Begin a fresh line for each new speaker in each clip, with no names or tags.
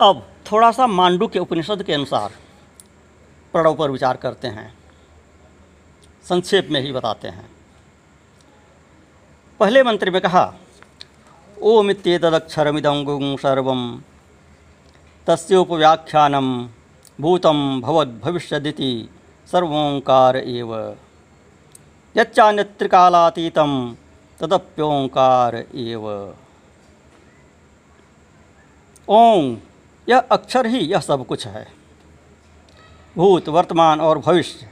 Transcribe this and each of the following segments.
अब थोड़ा सा मांडू के उपनिषद के अनुसार प्रणव पर विचार करते हैं। संक्षेप में ही बताते हैं। पहले मंत्र में कहा, ओम इत्येतदक्षरमिदं गुं सर्वं, तस्योपव्याख्यानं भूतं भवद्भविष्यदिति सर्वोंकार एव। यच्चान्यत्रिकालातीतं तदप्योंकार एव। ओम यह अक्षर ही यह सब कुछ है। भूत, वर्तमान और भविष्य,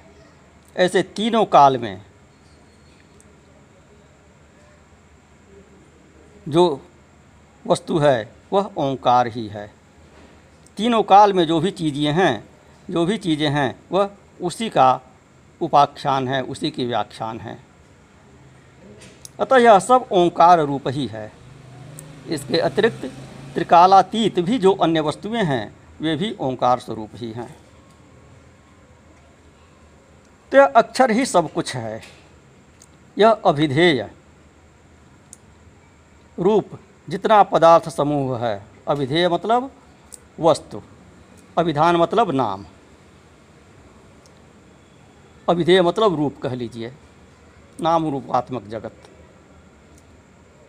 ऐसे तीनों काल में जो वस्तु है, वह ओंकार ही है। तीनों काल में जो भी चीज़ें हैं, जो भी चीज़ें हैं, वह उसी का उपाख्यान है, उसी की व्याख्यान है। अतः यह सब ओंकार रूप ही है। इसके अतिरिक्त त्रिकालातीत भी जो अन्य वस्तुएँ हैं, वे भी ओंकार स्वरूप ही हैं। तो अक्षर ही सब कुछ है। यह अभिधेय रूप जितना पदार्थ समूह है। अभिधेय मतलब वस्तु, अभिधान मतलब नाम। अभिधेय मतलब रूप कह लीजिए, नाम रूपात्मक जगत।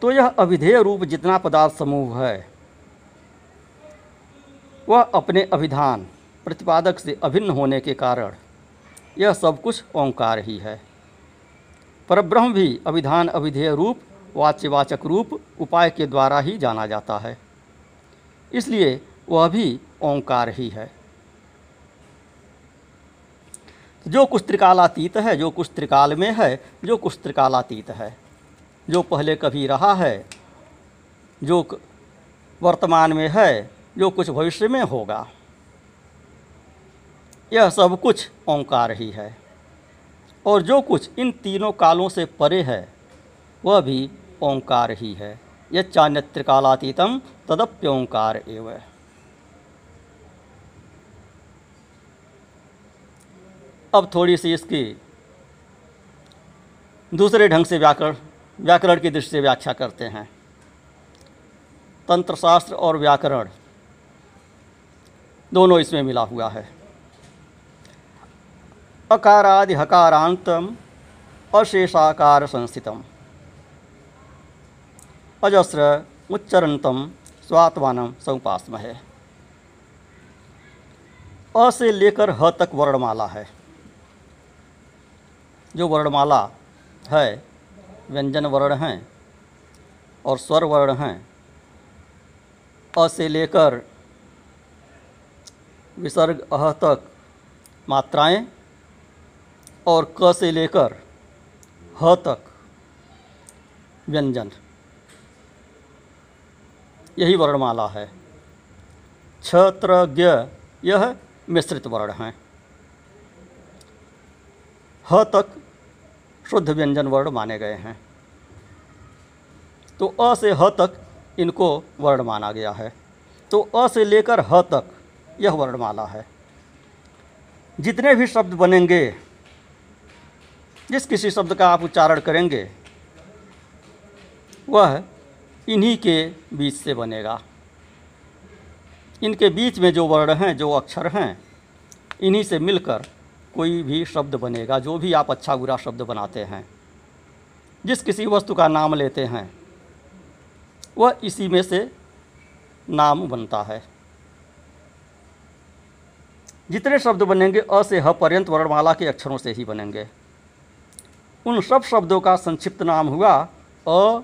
तो यह अभिधेय रूप जितना पदार्थ समूह है वह अपने अभिधान प्रतिपादक से अभिन्न होने के कारण यह सब कुछ ओंकार ही है। परब्रह्म भी अभिधान अभिधेय रूप, वाच्यवाचक रूप, उपाय के द्वारा ही जाना जाता है। इसलिए वह भी ओंकार ही है। जो कुछ त्रिकालातीत है, जो कुछ त्रिकाल में है, जो कुछ त्रिकालातीत है, जो पहले कभी रहा है, जो वर्तमान में है जो कुछ भविष्य में होगा। यह सब कुछ ओंकार ही है। और जो कुछ इन तीनों कालों से परे है, वह भी ओंकार ही है। यह चान्यत्रिकालातीतम तदप्योंकार एव। अब थोड़ी सी इसकी दूसरे ढंग से व्याकरण व्याकरण की दृष्टि से व्याख्या करते हैं। तंत्रशास्त्र और व्याकरण दोनों इसमें मिला हुआ है। अकारादि हकारांतम, अशेषाकार संस्थितम। अजस्र उच्चरंतम स्वात्मानम समुपासमहे। अ से लेकर ह तक वर्णमाला है। जो वर्णमाला है, व्यंजन वर्ण हैं और स्वर वर्ण हैं अ से लेकर विसर्ग अह तक मात्राएँ और क से लेकर ह तक व्यंजन। यही वर्णमाला है। छत्र ज्ञ यह मिश्रित वर्ण हैं। ह तक शुद्ध व्यंजन वर्ण माने गए हैं। तो अ से ह तक इनको वर्ण माना गया है। तो अ से लेकर ह तक यह वर्णमाला है। जितने भी शब्द बनेंगे, जिस किसी शब्द का आप उच्चारण करेंगे, वह इन्हीं के बीच से बनेगा। इनके बीच में जो वर्ण हैं, जो अक्षर हैं, इन्हीं से मिलकर कोई भी शब्द बनेगा, जो भी आप अच्छा बुरा शब्द बनाते हैं। जिस किसी वस्तु का नाम लेते हैं, वह इसी में से नाम बनता है। जितने शब्द बनेंगे अ से ह पर्यंत वर्णमाला के अक्षरों से ही बनेंगे। उन सब शब्दों का संक्षिप्त नाम हुआ अ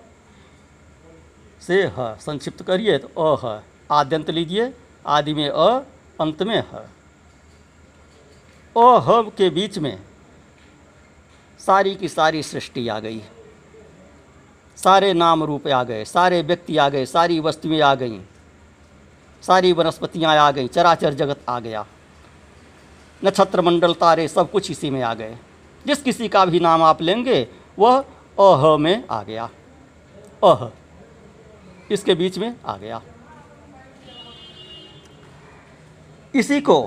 से ह। संक्षिप्त करिए तो अ, है। आद्यंत लीजिए। आदि में अ, अंत में ह। अ, ह के बीच में सारी की सारी सृष्टि आ गई। सारे नाम रूप आ गए, सारे व्यक्ति आ गए, सारी वस्तुएँ आ गईं, सारी वनस्पतियाँ आ गईं, चराचर जगत आ गया। नक्षत्र मंडल तारे सब कुछ इसी में आ गए। जिस किसी का भी नाम आप लेंगे, वह अह में आ गया। अह इसके बीच में आ गया। इसी को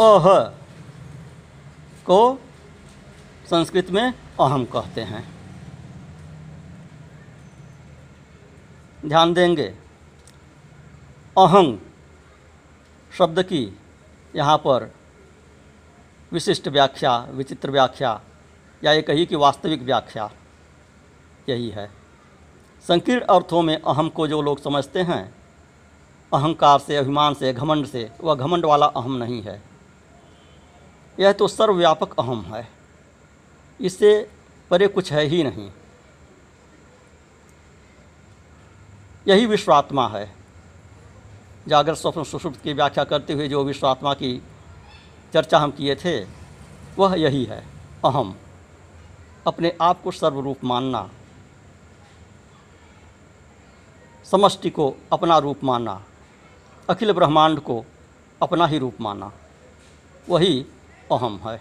अह को संस्कृत में अहम कहते हैं। ध्यान देंगे। अहंग शब्द की यहाँ पर विशिष्ट व्याख्या, विचित्र व्याख्या या ये कही कि वास्तविक व्याख्या यही है। संकीर्ण अर्थों में अहम को जो लोग समझते हैं, अहंकार से, अभिमान से, घमंड से, वह घमंड वाला अहम नहीं है। यह तो सर्वव्यापक अहम है। इससे परे कुछ है ही नहीं। यही विश्वात्मा है। जागृत स्वप्न सुषुप्त की व्याख्या करते हुए जो विश्वात्मा की चर्चा हम किए थे, वह यही है, अहम। अपने आप को सर्वरूप मानना, समष्टि को अपना रूप मानना, अखिल ब्रह्मांड को अपना ही रूप माना वही अहम है।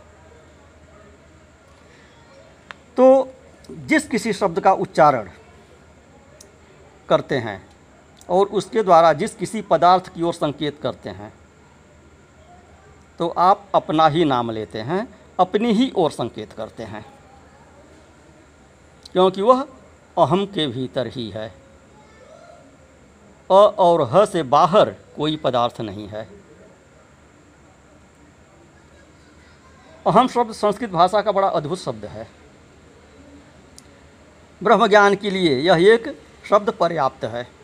तो जिस किसी शब्द का उच्चारण करते हैं और उसके द्वारा जिस किसी पदार्थ की ओर संकेत करते हैं तो आप अपना ही नाम लेते हैं, अपनी ही ओर संकेत करते हैं। क्योंकि वह अहम के भीतर ही है। अ और ह से बाहर कोई पदार्थ नहीं है। अहम शब्द संस्कृत भाषा का बड़ा अद्भुत शब्द है। ब्रह्म ज्ञान के लिए यह एक शब्द पर्याप्त है।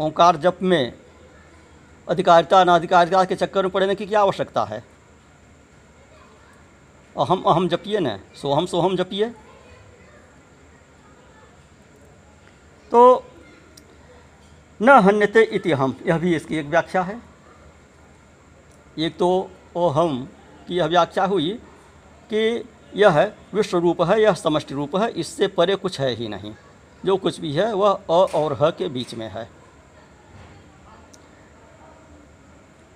ओंकार जप में अधिकारिता, अनाधिकारिता के चक्कर में पड़ने की क्या आवश्यकता है? अहम अहम जपिए न, सोहम सोहम जपिए। तो न हन्यते इति हम यह भी इसकी एक व्याख्या है। एक तो ओहम की यह व्याख्या हुई कि यह विश्व रूप है, यह समष्टि रूप है, इससे परे कुछ है ही नहीं। जो कुछ भी है, वह अ और ह के बीच में है।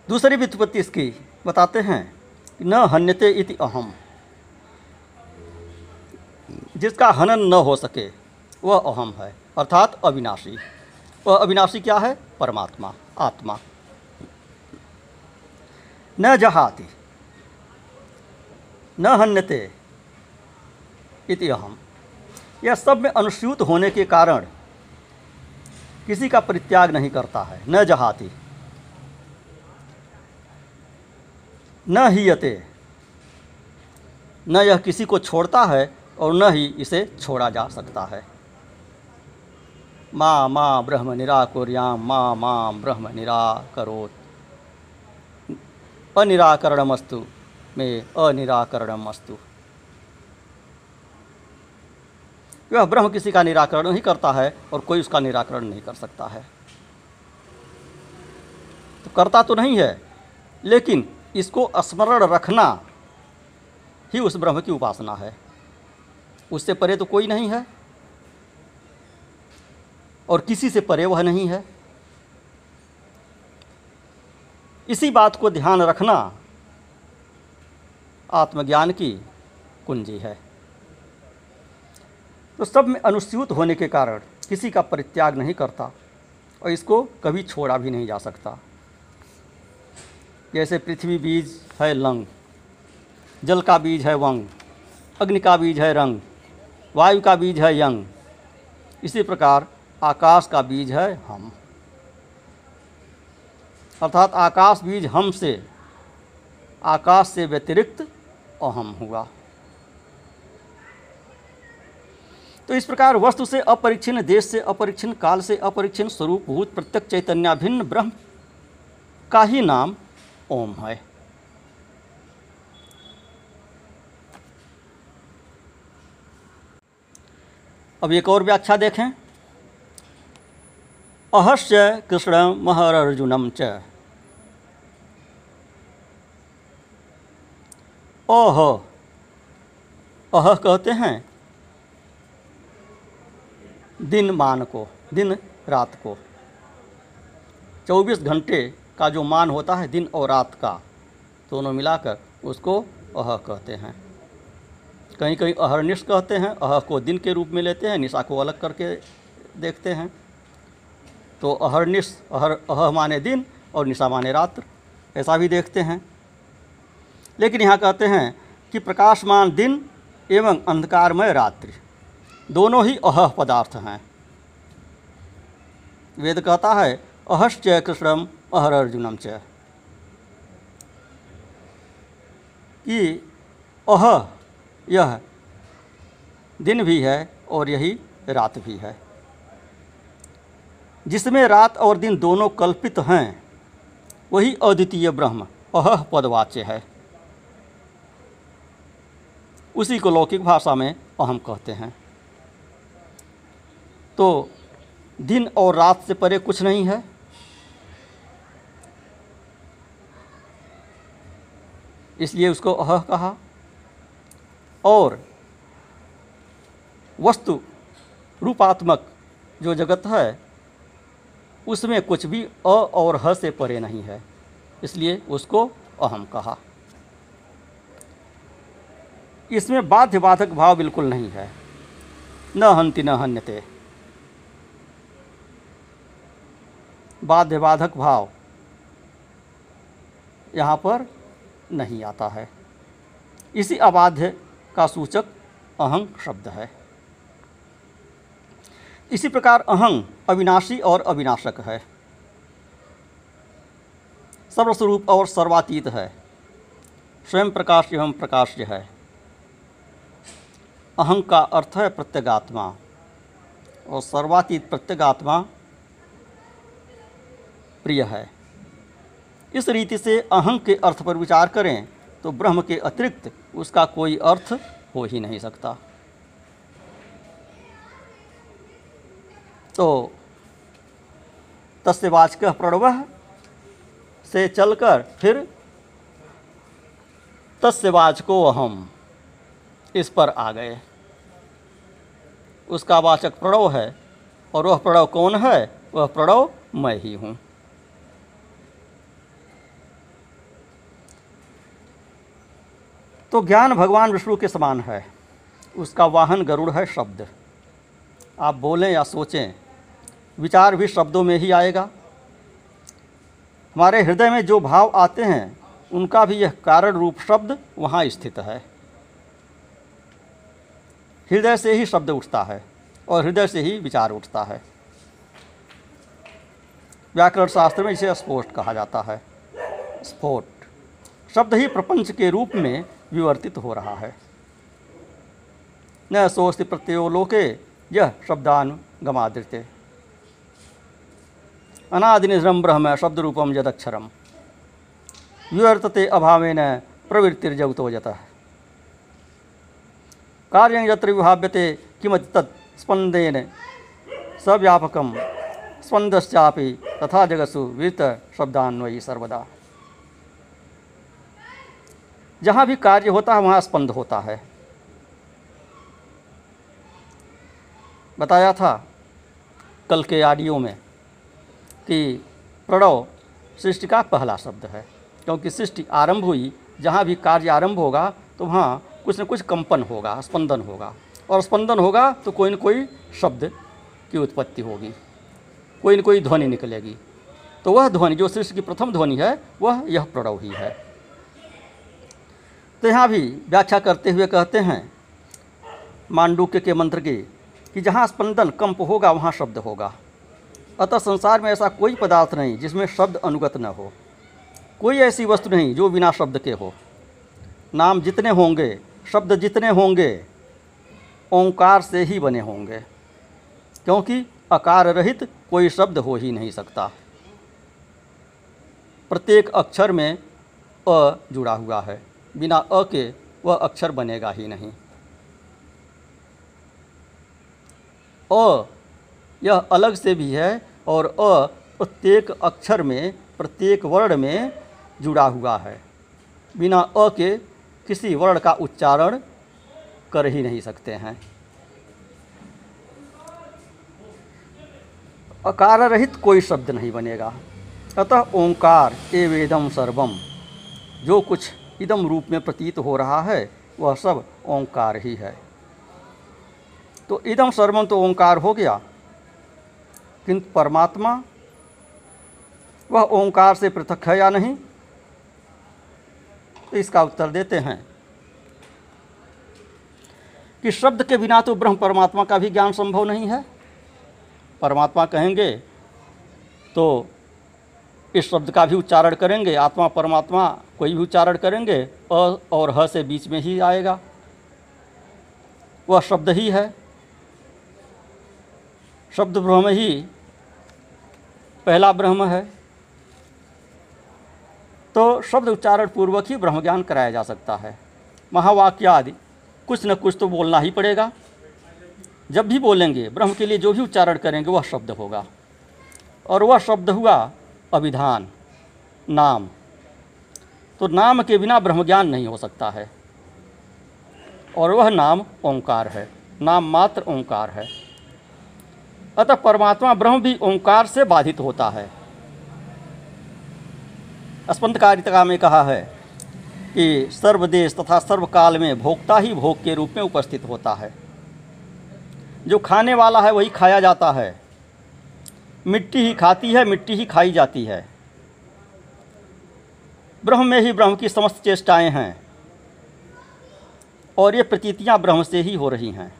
दूसरी व्युत्पत्ति इसकी बताते हैं न हन्यते इति अहम। जिसका हनन न हो सके, वह अहम है, अर्थात अविनाशी। वह अविनाशी क्या है? परमात्मा, आत्मा। न जहाति, न हन्यते इति अहम। यह सब में अनुस्यूत होने के कारण किसी का परित्याग नहीं करता है, न जहाती। न हीयते। न यह किसी को छोड़ता है और न ही इसे छोड़ा जा सकता है। माँ माँ, ब्रह्म निराकुर्याम, माँ माँ, ब्रह्म निराकरोत। अनिराकरणमस्तु, में अनिराकरणमस्तु। वह ब्रह्म किसी का निराकरण नहीं करता है और कोई उसका निराकरण नहीं कर सकता है। तो करता तो नहीं है, लेकिन इसको स्मरण रखना ही उस ब्रह्म की उपासना है। उससे परे तो कोई नहीं है और किसी से परे वह नहीं है। इसी बात को ध्यान रखना आत्मज्ञान की कुंजी है। तो सब में अनुस्यूत होने के कारण किसी का परित्याग नहीं करता और इसको कभी छोड़ा भी नहीं जा सकता। जैसे पृथ्वी बीज है लंग, जल का बीज है वंग, अग्नि का बीज है रंग, वायु का बीज है यंग। इसी प्रकार आकाश का बीज है हम। अर्थात आकाश बीज हम से, आकाश से व्यतिरिक्त अहम हुआ। तो इस प्रकार वस्तु से अपरिच्छिन्न देश से अपरिच्छिन्न काल से अपरिच्छिन्न स्वरूप भूत प्रत्यक्ष चैतन्याभिन्न ब्रह्म का ही नाम ओम है अब एक और व्याख्या देखें। अहस्य कृष्ण महर्जुनम च। ओह। अह कहते हैं, दिन मान को, दिन रात को। 24 घंटे का जो मान होता है दिन और रात का, दोनों मिलाकर उसको अह कहते हैं। कहीं कहीं अहरनिश कहते हैं, अह को दिन के रूप में लेते हैं, निशा को अलग करके देखते हैं। तो अहरनिश अहर अह माने दिन और निशा माने रात्र, ऐसा भी देखते हैं। लेकिन यहाँ कहते हैं कि प्रकाशमान दिन एवं अंधकारमय रात्रि, दोनों ही अह पदार्थ हैं। वेद कहता है, अहश्च कृष्णम अहर अर्जुनम च। कि अह यह दिन भी है और यही रात भी है। जिसमें रात और दिन दोनों कल्पित हैं, वही अद्वितीय ब्रह्म, अह पदवाच्य है। उसी को लौकिक भाषा में अहम कहते हैं। तो दिन और रात से परे कुछ नहीं है। इसलिए उसको अह कहा। और वस्तु रूपात्मक जो जगत है, उसमें कुछ भी अ और ह से परे नहीं है, इसलिए उसको अहम कहा। इसमें बाध्य बाधक भाव बिल्कुल नहीं है। न हंति न हन्यते। बाध्य बाधक भाव यहाँ पर नहीं आता है। इसी अबाध्य का सूचक अहंग शब्द है। इसी प्रकार अहंग अविनाशी और अविनाशक है। सर्वस्वरूप और सर्वातीत है। स्वयं प्रकाश एवं प्रकाश्य है। अहंग का अर्थ है प्रत्यगात्मा और सर्वातीत प्रत्यगात्मा प्रिय है। इस रीति से अहंग के अर्थ पर विचार करें तो ब्रह्म के अतिरिक्त उसका कोई अर्थ हो ही नहीं सकता। तो तस्य वाचक प्रणव से चलकर फिर तस्य वाचको अहम, इस पर आ गए। उसका वाचक प्रणव है, और वह प्रणव कौन है? वह प्रणव मैं ही हूँ। तो ज्ञान भगवान विष्णु के समान है। उसका वाहन गरुड़ है शब्द। आप बोलें या सोचें, विचार भी शब्दों में ही आएगा। हमारे हृदय में जो भाव आते हैं, उनका भी यह कारण रूप शब्द वहाँ स्थित है। हृदय से ही शब्द उठता है और हृदय से ही विचार उठता है। व्याकरण शास्त्र में इसे स्फोट कहा जाता है। स्फोट शब्द ही प्रपंच के रूप में विवर्तित हो रहा है। न सोस्ति प्रत्यो लोके यह शब्दान गमादृत्य अनादिनिधरम ब्रह्म शब्द रूपम यदक्षरम। विवर्तते अभावेन प्रवृत्तिर्जगतो यतः। कार्य यत्र विभाव्यते किमति तत् स्पंदेन सव्यापकम। स्पंदश्चापि तथा जगसु वित शब्दान्वयी सर्वदा। जहाँ भी कार्य होता है, वहाँ स्पंद होता है। बताया था कल के आडियो में कि प्रणव सृष्टि का पहला शब्द है, क्योंकि सृष्टि आरंभ हुई, जहाँ भी कार्य आरंभ होगा तो वहाँ कुछ न कुछ कंपन होगा, स्पंदन होगा। और स्पंदन होगा तो कोई न कोई शब्द की उत्पत्ति होगी, कोई न कोई ध्वनि निकलेगी। तो वह ध्वनि, जो सृष्टि की प्रथम ध्वनि है, वह यह प्रणव ही है। तो यहाँ भी व्याख्या करते हुए कहते हैं, मांडुक्य के मंत्र की, कि जहाँ स्पंदन कंप होगा, वहाँ शब्द होगा। अतः संसार में ऐसा कोई पदार्थ नहीं जिसमें शब्द अनुगत न हो। कोई ऐसी वस्तु नहीं जो बिना शब्द के हो। नाम जितने होंगे, शब्द जितने होंगे, ओंकार से ही बने होंगे। क्योंकि अकार रहित कोई शब्द हो ही नहीं सकता। प्रत्येक अक्षर में अ जुड़ा हुआ है। बिना अ के वह अक्षर बनेगा ही नहीं। अ यह अलग से भी है और अ प्रत्येक अक्षर में, प्रत्येक वर्ण में जुड़ा हुआ है। बिना अ के किसी वर्ण का उच्चारण कर ही नहीं सकते हैं। अकार रहित कोई शब्द नहीं बनेगा। अतः ओंकार ए वेदम सर्वम, जो कुछ इदम रूप में प्रतीत हो रहा है, वह सब ओंकार ही है। तो इदम सर्वम तो ओंकार हो गया, किंतु परमात्मा, वह ओंकार से पृथक है या नहीं? तो इसका उत्तर देते हैं कि शब्द के बिना तो ब्रह्म परमात्मा का भी ज्ञान संभव नहीं है। परमात्मा कहेंगे तो इस शब्द का भी उच्चारण करेंगे, आत्मा, परमात्मा, कोई भी उच्चारण करेंगे, अ और ह से बीच में ही आएगा। वह शब्द ही है। शब्द ब्रह्म ही पहला ब्रह्म है। तो शब्द उच्चारण पूर्वक ही ब्रह्म ज्ञान कराया जा सकता है। महावाक्य आदि, कुछ न कुछ तो बोलना ही पड़ेगा। जब भी बोलेंगे, ब्रह्म के लिए जो भी उच्चारण करेंगे, वह शब्द होगा। और वह शब्द हुआ अभिधान, नाम। तो नाम के बिना ब्रह्म ज्ञान नहीं हो सकता है। और वह नाम ओंकार है, नाम मात्र ओंकार है। अतः परमात्मा ब्रह्म भी ओंकार से बाधित होता है। स्पंदकारिता में कहा है कि सर्वदेश तथा सर्वकाल में भोक्ता ही भोग के रूप में उपस्थित होता है। जो खाने वाला है वही खाया जाता है। मिट्टी ही खाती है, मिट्टी ही खाई जाती है। ब्रह्म में ही ब्रह्म की समस्त चेष्टाएँ हैं और ये प्रतीतियाँ ब्रह्म से ही हो रही हैं।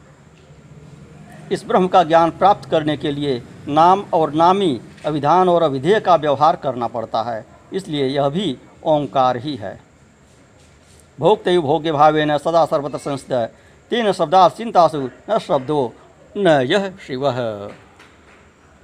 इस ब्रह्म का ज्ञान प्राप्त करने के लिए नाम और नामी अभिधान और अभिधेय का व्यवहार करना पड़ता है, इसलिए यह भी ओंकार ही है। भोक्तयु भोग्य भावे न सदा सर्वत्र संस्थित तीन शब्दा चिंतासु न शब्दो न यह शिव।